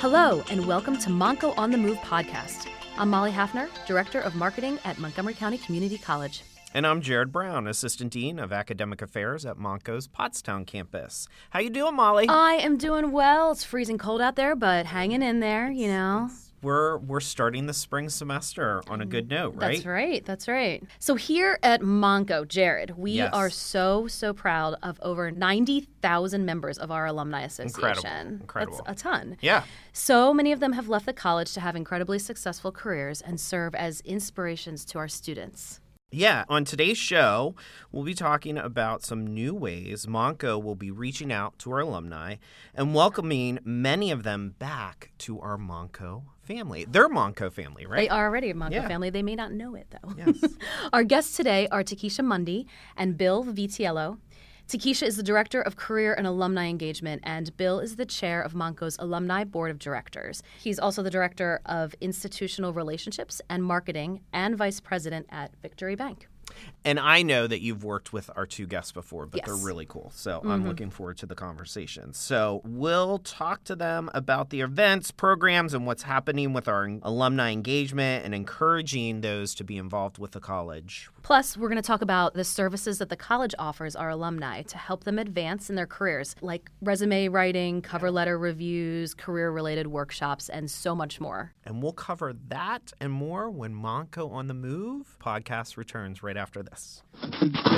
Hello, and welcome to Montco on the Move podcast. I'm Molly Hafner, Director of Marketing at Montgomery County Community College. And I'm Jared Brown, Assistant Dean of Academic Affairs at Montco's Pottstown campus. How you doing, Molly? I am doing well. It's freezing cold out there, but hanging in there, you know. We're we're starting the spring semester on a good note, right? That's right. That's right. So here at Montco, Jared, we Yes. are so so proud of over 90,000 members of our alumni association. Incredible. Incredible. That's a ton. Yeah. So many of them have left the college to have incredibly successful careers and serve as inspirations to our students. Yeah, on today's show, we'll be talking about some new ways Montco will be reaching out to our alumni and welcoming many of them back to our Montco family. They're Montco family, right? They are already a Montco Yeah. family. They may not know it, though. Yes. Our guests today are Takesha Mundy and Bill Vitiello. Takesha is the Director of Career and Alumni Engagement, and Bill is the Chair of Montco's Alumni Board of Directors. He's also the Director of Institutional Relationships and Marketing and Vice President at Victory Bank. And I know that you've worked with our two guests before, but Yes. Mm-hmm. they're really cool. So I'm looking forward to the conversation. So we'll talk to them about the events, programs, and what's happening with our alumni engagement and encouraging those to be involved with the college. Plus, we're going to talk about the services that the college offers our alumni to help them advance in their careers, like resume writing, cover letter reviews, career related workshops, and so much more. And we'll cover that and more when Montco on the Move podcast returns right after this.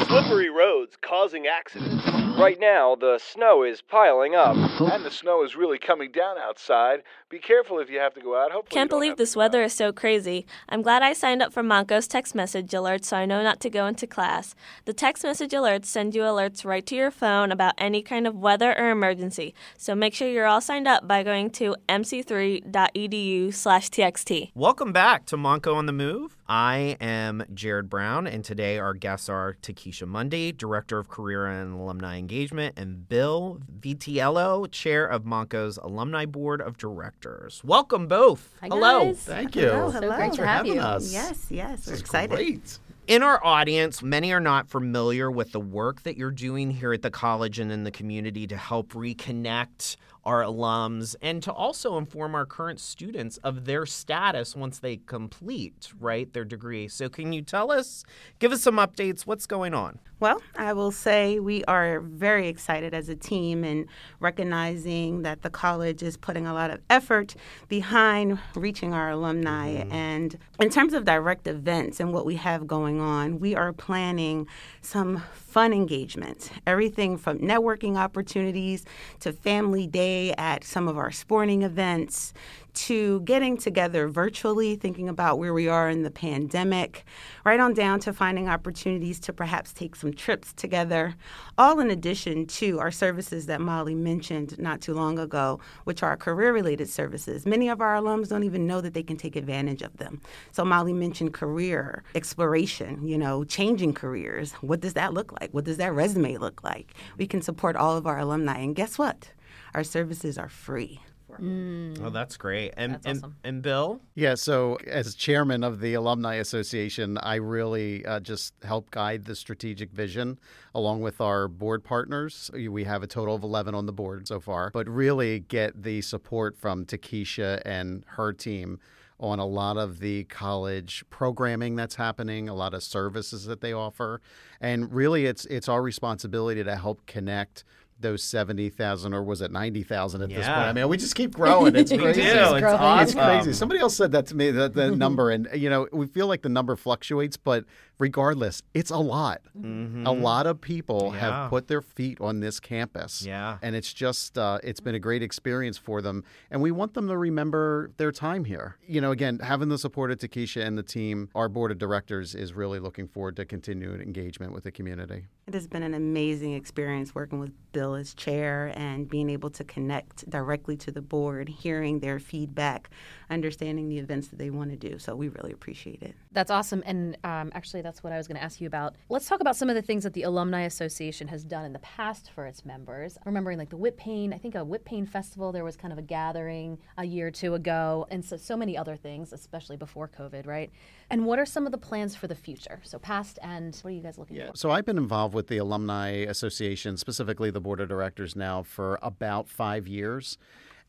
Slippery roads causing accidents. Right now, the snow is piling up. And the snow is really coming down outside. Be careful if you have to go out. Hopefully, Can't believe this go out. weather is so crazy. I'm glad I signed up for Montco's text message alerts so I know not to go into class. The text message alerts send you alerts right to your phone about any kind of weather or emergency. So make sure you're all signed up by going to mc3.edu/txt. Welcome back to Montco on the Move. I am Jared Brown, and today our guests are Takesha Mundy, Director of Career and Alumni Engagement, and Bill Vitiello, Chair of Montco's Alumni Board of Directors. Welcome both. Hi, Hello. guys. Thank you. Hello, hello. Thanks So for great to have having you. us. Yes, yes, we're excited. Great. In our audience, many are not familiar with the work that you're doing here at the college and in the community to help reconnect our alums and to also inform our current students of their status once they complete, right, their degree. So can you tell us, give us some updates, what's going on? Well, I will say we are very excited as a team and recognizing that the college is putting a lot of effort behind reaching our alumni. Mm-hmm. And in terms of direct events and what we have going on, we are planning some fun engagements everything from networking opportunities to family day at some of our sporting events to getting together virtually, thinking about where we are in the pandemic, right on down to finding opportunities to perhaps take some trips together, all in addition to our services that Molly mentioned not too long ago, which are career related services. Many of our alums don't even know that they can take advantage of them. So, Molly mentioned career exploration, you know, changing careers. What does that look like? What does that resume look like? We can support all of our alumni. And guess what? Our services are free. Oh, that's great. And That's and, awesome. and Bill? Yeah, so as chairman of the Alumni Association, I really uh, just help guide the strategic vision along with our board partners. We have a total of 11 on the board so far, but really get the support from Takesha and her team on a lot of the college programming that's happening, a lot of services that they offer. And really it's it's our responsibility to help connect those 70,000 or was it 90,000 at this point? I mean, we just keep growing. It's We crazy. do. It's growing. awesome. It's crazy. Somebody else said that to me, that the number, and you know, we feel like the number fluctuates, but regardless, it's a lot. A lot of people Mm-hmm. Yeah. have put their feet on this campus. Yeah. and it's just uh, it's been a great experience for them, and we want them to remember their time here. You know, again, having the support of Takesha and the team, our board of directors is really looking forward to continued engagement with the community. It has been an amazing experience working with Bill as chair and being able to connect directly to the board, hearing their feedback, understanding the events that they want to do. So we really appreciate it. That's awesome. And um, actually, that's what I was going to ask you about. Let's talk about some of the things that the Alumni Association has done in the past for its members. Remembering like the Whitpain, I think a Whitpain Festival, there was kind of a gathering a year or two ago, and so, so many other things, especially before COVID, right? And what are some of the plans for the future? So, past and what are you guys looking for? So I've been involved with the Alumni Association, specifically the board of directors now, for about five years.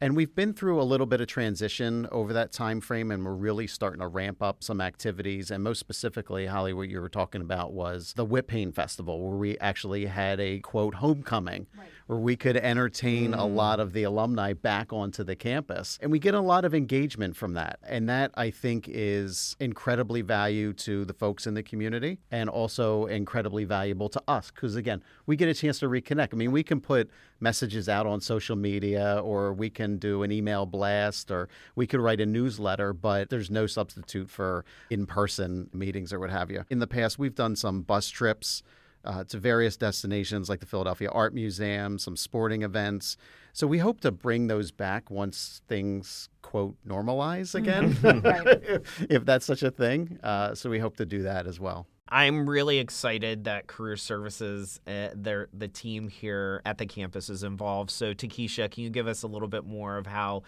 And we've been through a little bit of transition over that time frame, and we're really starting to ramp up some activities. And most specifically, Holly, what you were talking about was the Whitpain Festival, where we actually had a quote homecoming, right. Where we could entertain mm. a lot of the alumni back onto the campus. And we get a lot of engagement from that. And that I think is incredibly valuable to the folks in the community and also incredibly valuable to us because again, we get a chance to reconnect. I mean, we can put messages out on social media or we can do an email blast or we could write a newsletter, but there's no substitute for in-person meetings or what have you. In the past, we've done some bus trips uh, to various destinations like the Philadelphia Art Museum, some sporting events. So we hope to bring those back once things quote normalize again, if, if, that's such a thing. Uh, so we hope to do that as well. I'm really excited that Career Services, uh, the team here at the campus is involved. So, Takesha, can you give us a little bit more of how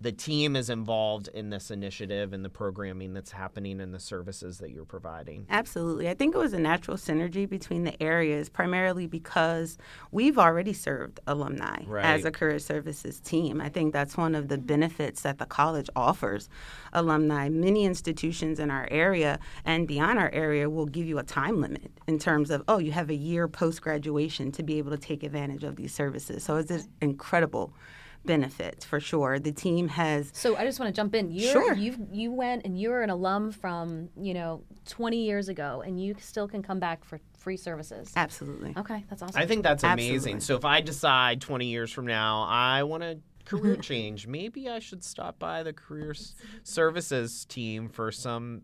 the team is involved in this initiative and the programming that's happening and the services that you're providing. Absolutely. I think it was a natural synergy between the areas, primarily because we've already served alumni right. as a career services team. I think that's one of the benefits that the college offers alumni. Many institutions in our area and beyond our area will give you a time limit in terms of, oh, you have a year post graduation to be able to take advantage of these services. So it's incredible benefits for sure. The team has. So I just want to jump in. You're, sure. You you went and you were an alum from you know 20 years ago, and you still can come back for free services. Absolutely. Okay, that's awesome. I think that's amazing. Absolutely. So if I decide 20 years from now I want to career change, maybe I should stop by the career services team for some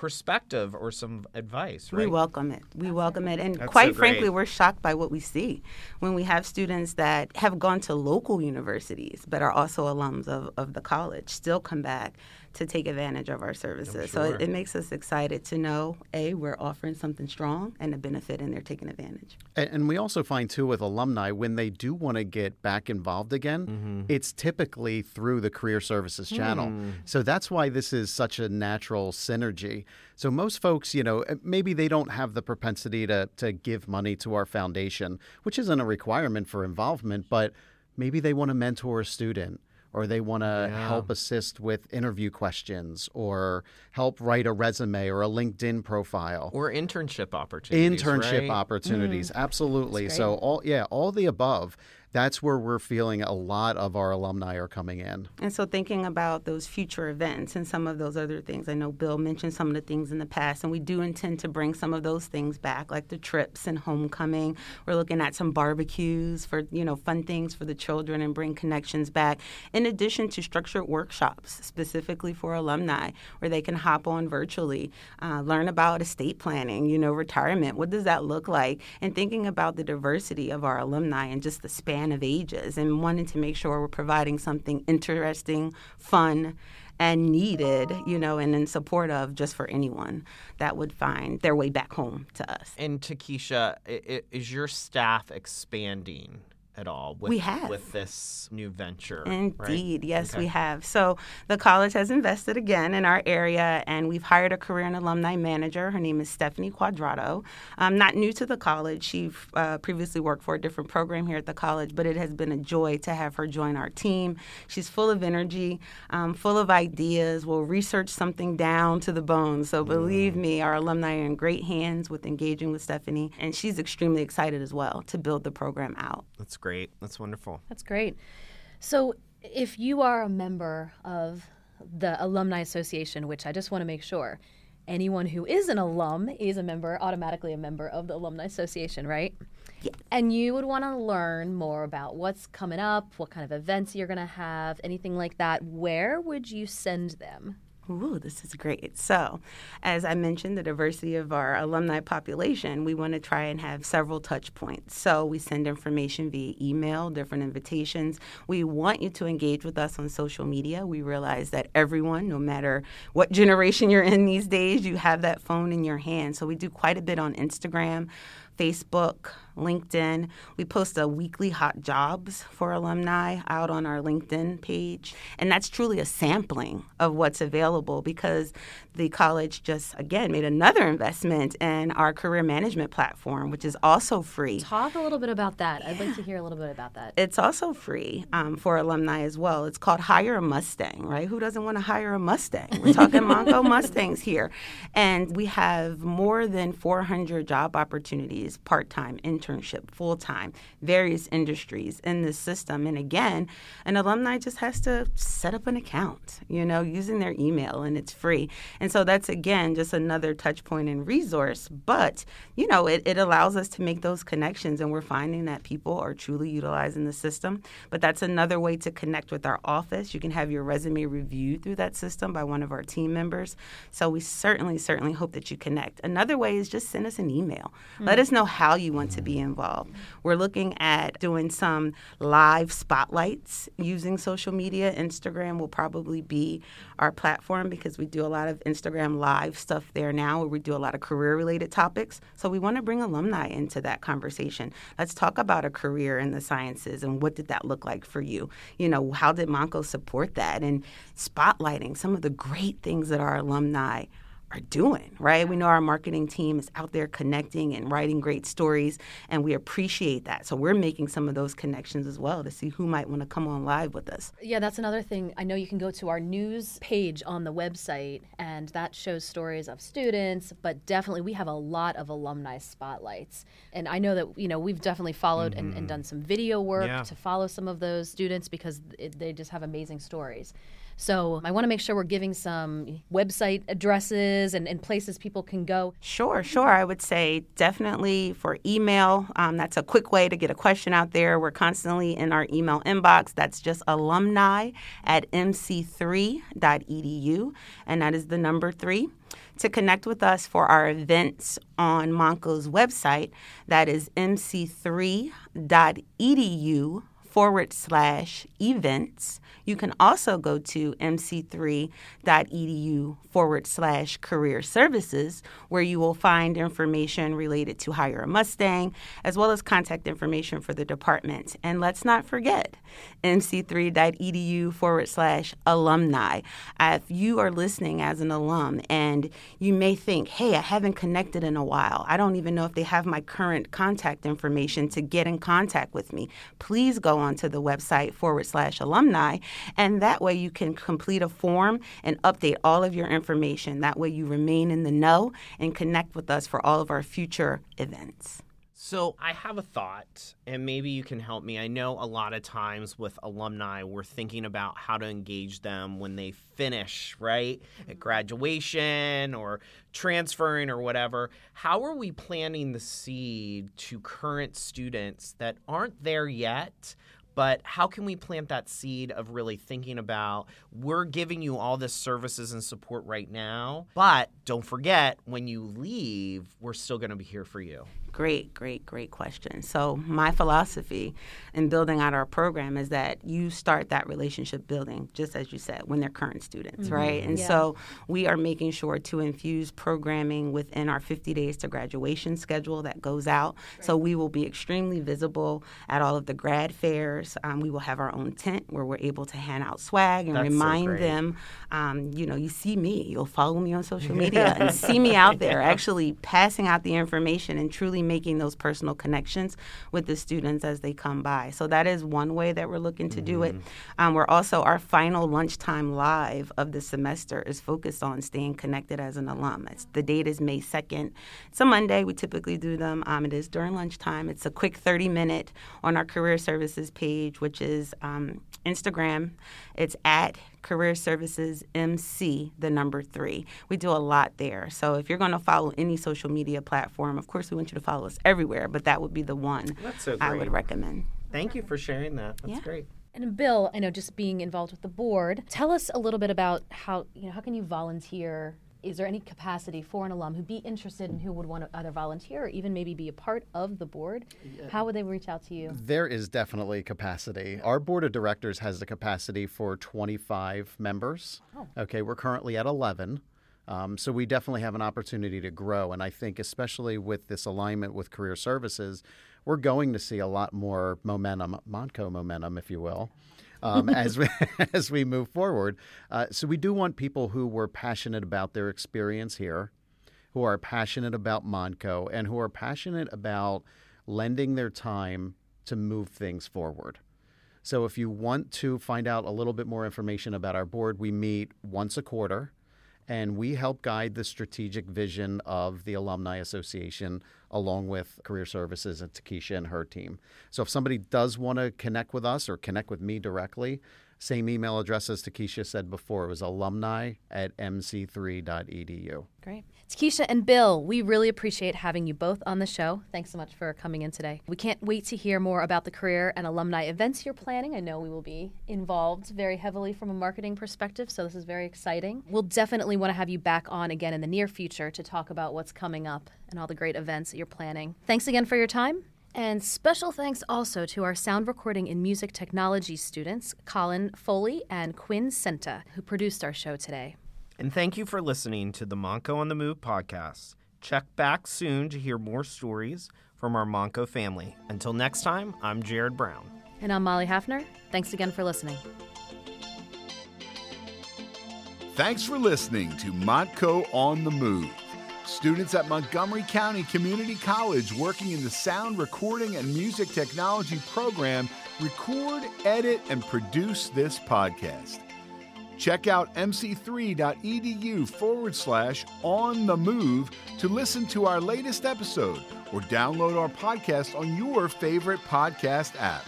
perspective or some advice, right? We welcome it. We welcome it. And That's quite so frankly, we're shocked by what we see when we have students that have gone to local universities but are also alums of, of the college still come back to take advantage of our services. Sure. So it, it, makes us excited to know a we're offering something strong and a benefit, and they're taking advantage. And, and we also find too with alumni when they do want to get back involved again, mm-hmm. it's typically through the career services channel. Mm. So that's why this is such a natural synergy. So most folks, you know, maybe they don't have the propensity to to give money to our foundation, which isn't a requirement for involvement, but maybe they want to mentor a student or they want to yeah. help assist with interview questions or help write a resume or a LinkedIn profile or internship opportunities. Internship right? opportunities, mm. absolutely. So all yeah, all the above that's where we're feeling a lot of our alumni are coming in. And so, thinking about those future events and some of those other things, I know Bill mentioned some of the things in the past, and we do intend to bring some of those things back, like the trips and homecoming. We're looking at some barbecues for you know fun things for the children and bring connections back. In addition to structured workshops specifically for alumni, where they can hop on virtually, uh, learn about estate planning, you know, retirement. What does that look like? And thinking about the diversity of our alumni and just the span span of ages and wanting to make sure we're providing something interesting, fun, and needed, you know, and in support of just for anyone that would find their way back home to us. And Takesha, is your staff expanding? At all with, we have. with this new venture. Indeed, right? yes, okay. we have. So the college has invested again in our area, and we've hired a career and alumni manager. Her name is Stephanie Quadrado. Um, not new to the college. She uh, previously worked for a different program here at the college, but it has been a joy to have her join our team. She's full of energy, um, full of ideas, will research something down to the bone. So believe mm. me, our alumni are in great hands with engaging with Stephanie, and she's extremely excited as well to build the program out. That's great great. That's wonderful. That's great. So, if you are a member of the Alumni Association, which I just want to make sure anyone who is an alum is a member, automatically a member of the Alumni Association, right? Yeah. And you would want to learn more about what's coming up, what kind of events you're going to have, anything like that. Where would you send them? Ooh, this is great. So, as I mentioned, the diversity of our alumni population, we want to try and have several touch points. So, we send information via email, different invitations. We want you to engage with us on social media. We realize that everyone, no matter what generation you're in these days, you have that phone in your hand. So, we do quite a bit on Instagram. Facebook, LinkedIn. We post a weekly hot jobs for alumni out on our LinkedIn page. And that's truly a sampling of what's available because the college just, again, made another investment in our career management platform, which is also free. Talk a little bit about that. I'd like to hear a little bit about that. It's also free um, for alumni as well. It's called Hire a Mustang, right? Who doesn't want to hire a Mustang? We're talking Montco Mustangs here. And we have more than 400 job opportunities part time, internship, full time, various industries in this system. And again, an alumni just has to set up an account, you know, using their email, and it's free. And so that's, again, just another touch point and resource. But, you know, it, it allows us to make those connections, and we're finding that people are truly utilizing the system. But that's another way to connect with our office. You can have your resume reviewed through that system by one of our team members. So we certainly, certainly hope that you connect. Another way is just send us an email. Mm-hmm. Let us know how you want to be involved. We're looking at doing some live spotlights using social media. Instagram will probably be our platform because we do a lot of Instagram live stuff there now where we do a lot of career related topics. So we want to bring alumni into that conversation. Let's talk about a career in the sciences and what did that look like for you? You know, how did Montco support that? And spotlighting some of the great things that our alumni are doing, right? We know our marketing team is out there connecting and writing great stories, and we appreciate that. So we're making some of those connections as well to see who might want to come on live with us. Yeah, that's another thing. I know you can go to our news page on the website, and that shows stories of students, but definitely we have a lot of alumni spotlights. And I know that, you know, we've definitely followed mm-hmm. and, and, mm-hmm. done some video work yeah. to follow some of those students because it, they just have amazing stories. So I want to make sure we're giving some website addresses and, and places people can go. Sure, sure. I would say definitely for email. Um, that's a quick way to get a question out there. We're constantly in our email inbox. That's just alumni at mc3.edu, and that is the number three to connect with us for our events on Montco's website. That is mc3.edu forward slash events. You can also go to mc3.edu forward slash career services, where you will find information related to Hire a Mustang, as well as contact information for the department. And let's not forget mc3.edu forward slash alumni. Uh, if you are listening as an alum and you may think, hey, I haven't connected in a while, I don't even know if they have my current contact information to get in contact with me, please go onto the website forward slash alumni. And that way you can complete a form and update all of your information. That way you remain in the know and connect with us for all of our future events. So I have a thought, and maybe you can help me. I know a lot of times with alumni, we're thinking about how to engage them when they finish, right? At mm-hmm. graduation or transferring or whatever. How are we planting the seed to current students that aren't there yet? but how can we plant that seed of really thinking about we're giving you all this services and support right now but don't forget when you leave we're still going to be here for you Great, great, great question. So, my philosophy in building out our program is that you start that relationship building, just as you said, when they're current students, mm-hmm. right? And yeah. so, we are making sure to infuse programming within our 50 days to graduation schedule that goes out. Right. So, we will be extremely visible at all of the grad fairs. Um, we will have our own tent where we're able to hand out swag and That's remind so them, um, you know, you see me, you'll follow me on social media and see me out there actually passing out the information and truly really making those personal connections with the students as they come by. So that is one way that we're looking to mm-hmm. do it. Mm-hmm. Um, we're also, our final lunchtime live of the semester is focused on staying connected as an alum. It's, the date is May 2nd. It's a Monday. We typically do them. Um, it is during lunchtime. It's a quick 30 minute on our career services page, which is um, Instagram. It's at Career Services MC, the number three. We do a lot there. So if you're going to follow any social media platform, of course, we want you to follow us everywhere, but that would be the one so I would recommend. Thank you for sharing that. That's yeah. great. And Bill, I know just being involved with the board, tell us a little bit about how you know how can you volunteer is there any capacity for an alum who'd be interested and who would want to either volunteer or even maybe be a part of the board? Yeah. How would they reach out to you? There is definitely capacity. Our board of directors has the capacity for 25 members. Oh. Okay, we're currently at 11. Um, so we definitely have an opportunity to grow. And I think, especially with this alignment with career services, we're going to see a lot more momentum, Montco momentum, if you will. Um, as we as we move forward, uh, so we do want people who were passionate about their experience here, who are passionate about Montco, and who are passionate about lending their time to move things forward. So if you want to find out a little bit more information about our board, we meet once a quarter and we help guide the strategic vision of the Alumni Association along with Career Services and Takesha and her team. So if somebody does want to connect with us or connect with me directly, same email address as Takesha said before. It was alumni at mc3.edu. Great. Takesha and Bill, we really appreciate having you both on the show. Thanks so much for coming in today. We can't wait to hear more about the career and alumni events you're planning. I know we will be involved very heavily from a marketing perspective, so this is very exciting. We'll definitely want to have you back on again in the near future to talk about what's coming up and all the great events that you're planning. Thanks again for your time. And special thanks also to our sound recording and music technology students, Colin Foley and Quinn Senta, who produced our show today. And thank you for listening to the Montco on the Move podcast. Check back soon to hear more stories from our Montco family. Until next time, I'm Jared Brown. And I'm Molly Hafner. Thanks again for listening. Thanks for listening to Montco on the Move. Students at Montgomery County Community College working in the sound recording and music technology program record, edit, and produce this podcast. Check out mc3.edu forward slash on the move to listen to our latest episode or download our podcast on your favorite podcast app.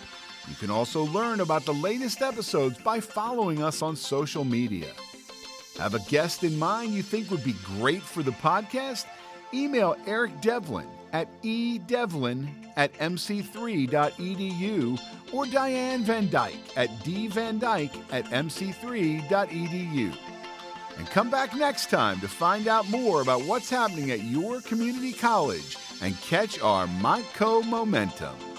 You can also learn about the latest episodes by following us on social media. Have a guest in mind you think would be great for the podcast? Email Eric Devlin at edevlin at mc3.edu or Diane Van Dyke at dvandyke at mc3.edu. And come back next time to find out more about what's happening at your community college and catch our Montco momentum.